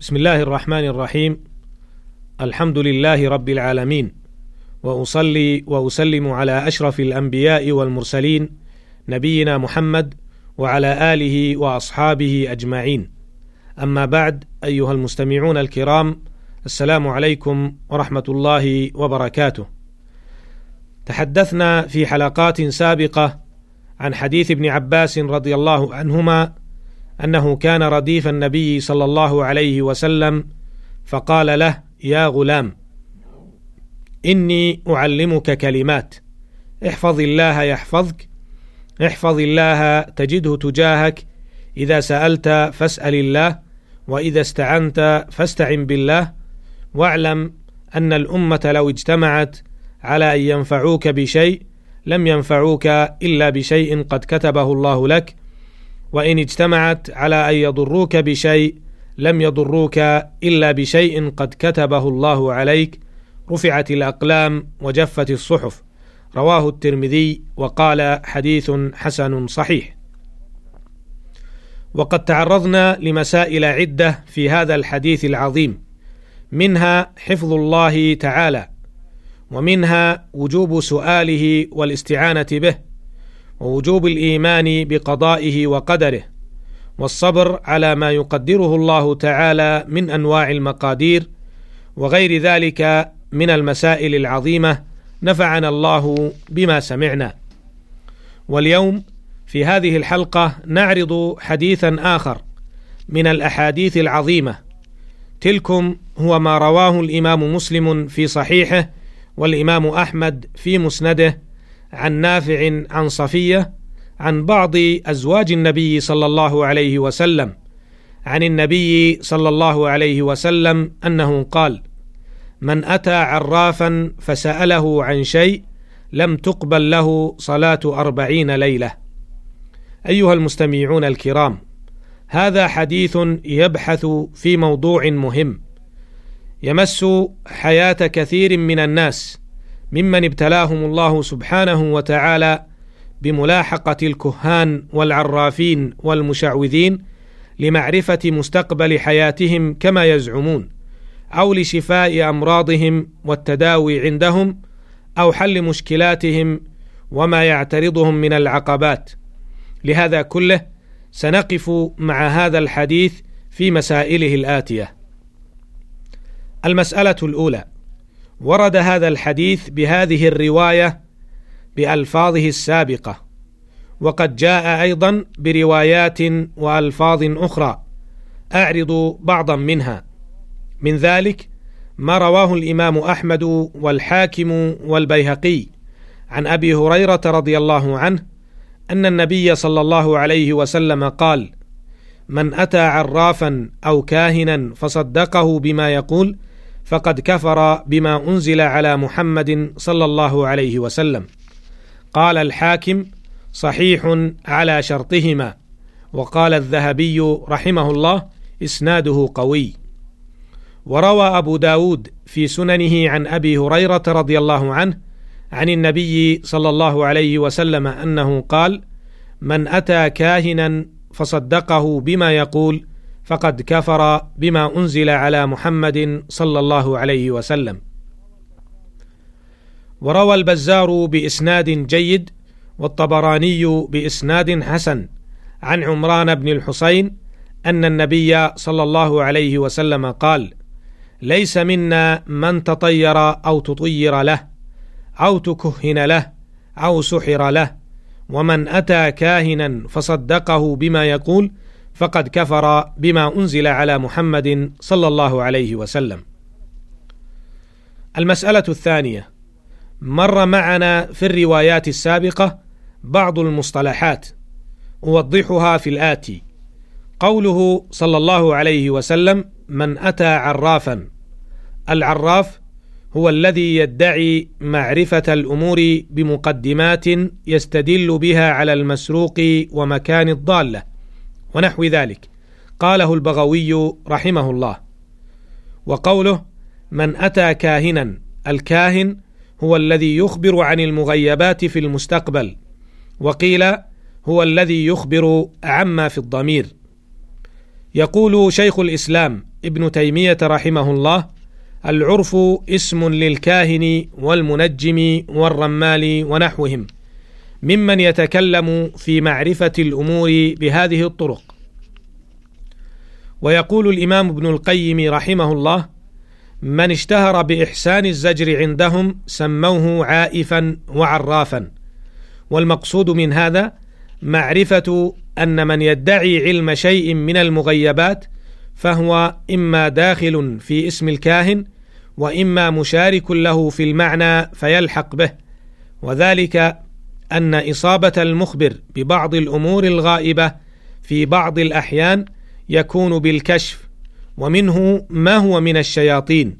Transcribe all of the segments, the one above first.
بسم الله الرحمن الرحيم. الحمد لله رب العالمين. وأصلي وأسلم على أشرف الأنبياء والمرسلين نبينا محمد وعلى آله وأصحابه أجمعين. أما بعد أيها المستمعون الكرام السلام عليكم ورحمة الله وبركاته. تحدثنا في حلقات سابقة عن حديث ابن عباس رضي الله عنهما أنه كان رديف النبي صلى الله عليه وسلم فقال له يا غلام إني أعلمك كلمات احفظ الله يحفظك احفظ الله تجده تجاهك إذا سألت فاسأل الله وإذا استعنت فاستعن بالله واعلم أن الأمة لو اجتمعت على أن ينفعوك بشيء لم ينفعوك إلا بشيء قد كتبه الله لك وإن اجتمعت على أن يضروك بشيء لم يضروك إلا بشيء قد كتبه الله عليك رفعت الأقلام وجفت الصحف. رواه الترمذي وقال حديث حسن صحيح. وقد تعرضنا لمسائل عدة في هذا الحديث العظيم. منها حفظ الله تعالى ومنها وجوب سؤاله والاستعانة به. ووجوب الإيمان بقضائه وقدره والصبر على ما يقدره الله تعالى من أنواع المقادير وغير ذلك من المسائل العظيمة نفعنا الله بما سمعنا. واليوم في هذه الحلقة نعرض حديثا آخر من الأحاديث العظيمة تلكم هو ما رواه الإمام مسلم في صحيحه والإمام أحمد في مسنده عن نافع عن صفية عن بعض أزواج النبي صلى الله عليه وسلم. عن النبي صلى الله عليه وسلم أنه قال من أتى عرافا فسأله عن شيء لم تقبل له صلاة أربعين ليلة. أيها المستمعون الكرام هذا حديث يبحث في موضوع مهم. يمس حياة كثير من الناس. ممن ابتلاهم الله سبحانه وتعالى بملاحقة الكهان والعرافين والمشعوذين لمعرفة مستقبل حياتهم كما يزعمون أو لشفاء أمراضهم والتداوي عندهم أو حل مشكلاتهم وما يعترضهم من العقبات. لهذا كله سنقف مع هذا الحديث في مسائله الآتية. المسألة الأولى ورد هذا الحديث بهذه الرواية بألفاظه السابقة وقد جاء أيضا بروايات وألفاظ أخرى أعرض بعضا منها. من ذلك ما رواه الإمام أحمد والحاكم والبيهقي عن أبي هريرة رضي الله عنه أن النبي صلى الله عليه وسلم قال من أتى عرافا أو كاهنا فصدقه بما يقول فقد كفر بما أنزل على محمد صلى الله عليه وسلم. قال الحاكم صحيح على شرطهما. وقال الذهبي رحمه الله إسناده قوي. وروى أبو داود في سننه عن أبي هريرة رضي الله عنه عن النبي صلى الله عليه وسلم أنه قال من أتى كاهنا فصدقه بما يقول فقد كفر بما أنزل على محمد صلى الله عليه وسلم. وروى البزار بإسناد جيد والطبراني بإسناد حسن عن عمران بن الحسين أن النبي صلى الله عليه وسلم قال: ليس منا من تطير أو تطير له أو تكهن له أو سحر له ومن أتى كاهنا فصدقه بما يقول فقد كفر بما أنزل على محمد صلى الله عليه وسلم. المسألة الثانية مر معنا في الروايات السابقة بعض المصطلحات أوضحها في الآتي. قوله صلى الله عليه وسلم من أتى عرافا العراف هو الذي يدعي معرفة الأمور بمقدمات يستدل بها على المسروق ومكان الضالة. ونحو ذلك. قاله البغوي رحمه الله. وقوله من أتى كاهنا الكاهن هو الذي يخبر عن المغيبات في المستقبل وقيل هو الذي يخبر عما في الضمير يقول شيخ الإسلام ابن تيمية رحمه الله العرف اسم للكاهن والمنجم والرمال ونحوهم ممن يتكلم في معرفة الأمور بهذه الطرق. ويقول الإمام ابن القيم رحمه الله من اشتهر بإحسان الزجر عندهم سموه عائفا وعرافا. والمقصود من هذا معرفة أن من يدعي علم شيء من المغيبات فهو إما داخل في اسم الكاهن وإما مشارك له في المعنى فيلحق به. وذلك أن إصابة المخبر ببعض الأمور الغائبة في بعض الأحيان يكون بالكشف ومنه ما هو من الشياطين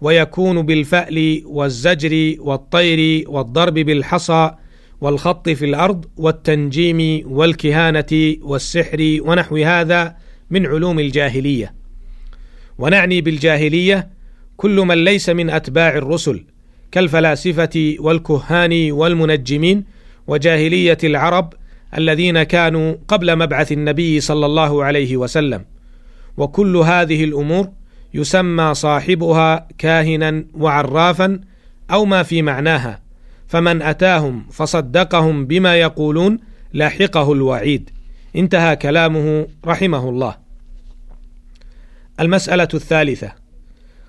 ويكون بالفأل والزجر والطير والضرب بالحصى والخط في الأرض والتنجيم والكهانة والسحر ونحو هذا من علوم الجاهلية. ونعني بالجاهلية كل من ليس من أتباع الرسل كالفلاسفة والكهان والمنجمين وجاهلية العرب الذين كانوا قبل مبعث النبي صلى الله عليه وسلم. وكل هذه الأمور يسمى صاحبها كاهنا وعرافا أو ما في معناها فمن أتاهم فصدقهم بما يقولون لاحقه الوعيد. انتهى كلامه رحمه الله. المسألة الثالثة.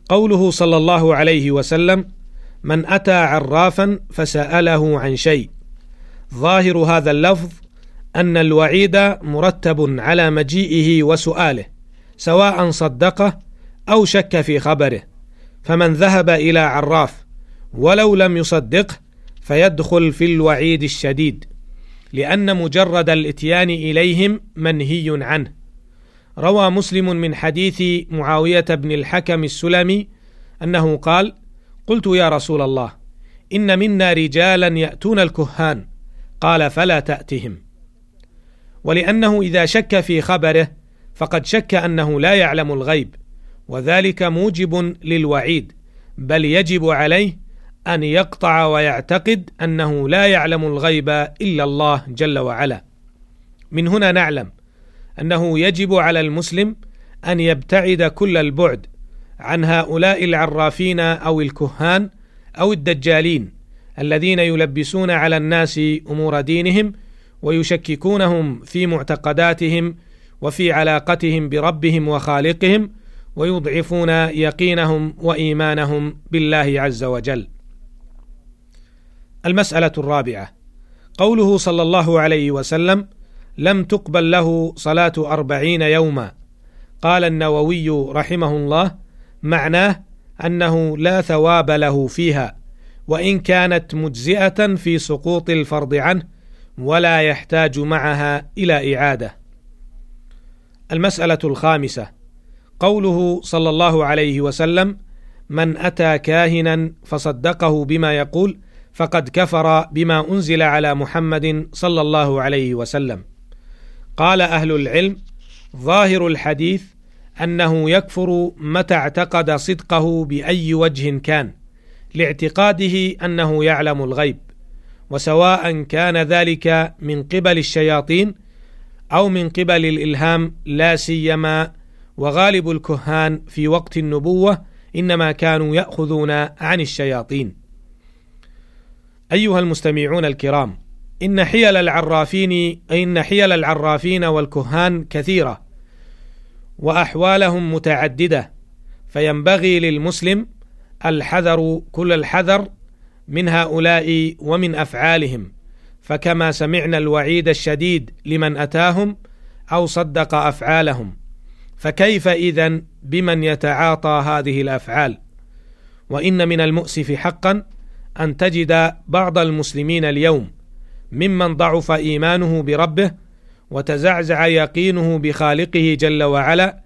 قوله صلى الله عليه وسلم من أتى عرافا فسأله عن شيء ظاهر هذا اللفظ أن الوعيد مرتب على مجيئه وسؤاله سواء صدقه أو شك في خبره. فمن ذهب إلى عراف ولو لم يصدقه فيدخل في الوعيد الشديد لأن مجرد الإتيان إليهم منهي عنه. روى مسلم من حديث معاوية بن الحكم السلمي أنه قال قلت يا رسول الله إن منا رجالا يأتون الكهان قال فلا تأتهم. ولأنه إذا شك في خبره فقد شك أنه لا يعلم الغيب وذلك موجب للوعيد بل يجب عليه أن يقطع ويعتقد أنه لا يعلم الغيب إلا الله جل وعلا. من هنا نعلم أنه يجب على المسلم أن يبتعد كل البعد عن هؤلاء العرافين أو الكهان أو الدجالين الذين يلبسون على الناس أمور دينهم ويشككونهم في معتقداتهم وفي علاقتهم بربهم وخالقهم ويضعفون يقينهم وإيمانهم بالله عز وجل. المسألة الرابعة. قوله صلى الله عليه وسلم لم تقبل له صلاة أربعين يوما قال النووي رحمه الله معناه أنه لا ثواب له فيها وإن كانت مجزئة في سقوط الفرض عنه ولا يحتاج معها إلى إعادة. المسألة الخامسة. قوله صلى الله عليه وسلم من أتى كاهنا فصدقه بما يقول فقد كفر بما أنزل على محمد صلى الله عليه وسلم. قال أهل العلم ظاهر الحديث أنه يكفر متى اعتقد صدقه بأي وجه كان. لاعتقاده أنه يعلم الغيب وسواء كان ذلك من قبل الشياطين أو من قبل الإلهام لا سيما وغالب الكهان في وقت النبوة إنما كانوا يأخذون عن الشياطين. أيها المستمعون الكرام إن حيل العرافين إن حيل العرافين والكهان كثيرة وأحوالهم متعددة فينبغي للمسلم الحذر كل الحذر من هؤلاء ومن أفعالهم. فكما سمعنا الوعيد الشديد لمن أتاهم أو صدق أفعالهم. فكيف إذن بمن يتعاطى هذه الأفعال؟ وإن من المؤسف حقا أن تجد بعض المسلمين اليوم ممن ضعف إيمانه بربه وتزعزع يقينه بخالقه جل وعلا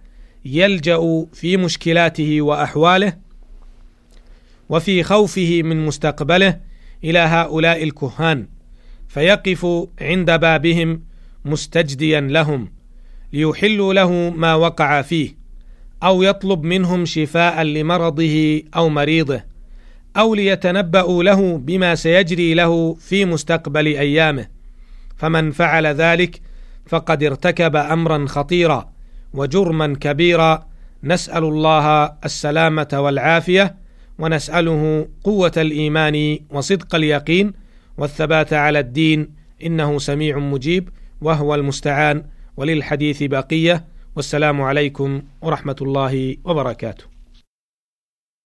يلجأ في مشكلاته وأحواله وفي خوفه من مستقبله إلى هؤلاء الكهان فيقف عند بابهم مستجديا لهم ليحلوا له ما وقع فيه أو يطلب منهم شفاء لمرضه أو مريضه أو ليتنبأوا له بما سيجري له في مستقبل أيامه. فمن فعل ذلك فقد ارتكب امرا خطيرا وجرما كبيرا. نسأل الله السلامة والعافية. ونسأله قوة الإيمان وصدق اليقين والثبات على الدين إنه سميع مجيب وهو المستعان وللحديث بقية والسلام عليكم ورحمة الله وبركاته.